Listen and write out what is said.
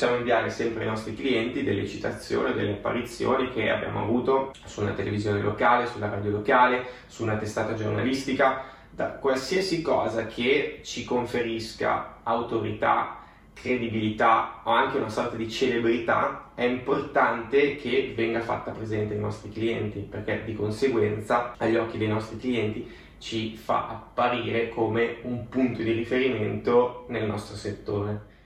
Possiamo inviare sempre ai nostri clienti delle citazioni, delle apparizioni che abbiamo avuto su una televisione locale, sulla radio locale, su una testata giornalistica, da qualsiasi cosa che ci conferisca autorità credibilità o anche una sorta di celebrità, è importante che venga fatta presente ai nostri clienti, perché di conseguenza agli occhi dei nostri clienti ci fa apparire come un punto di riferimento nel nostro settore.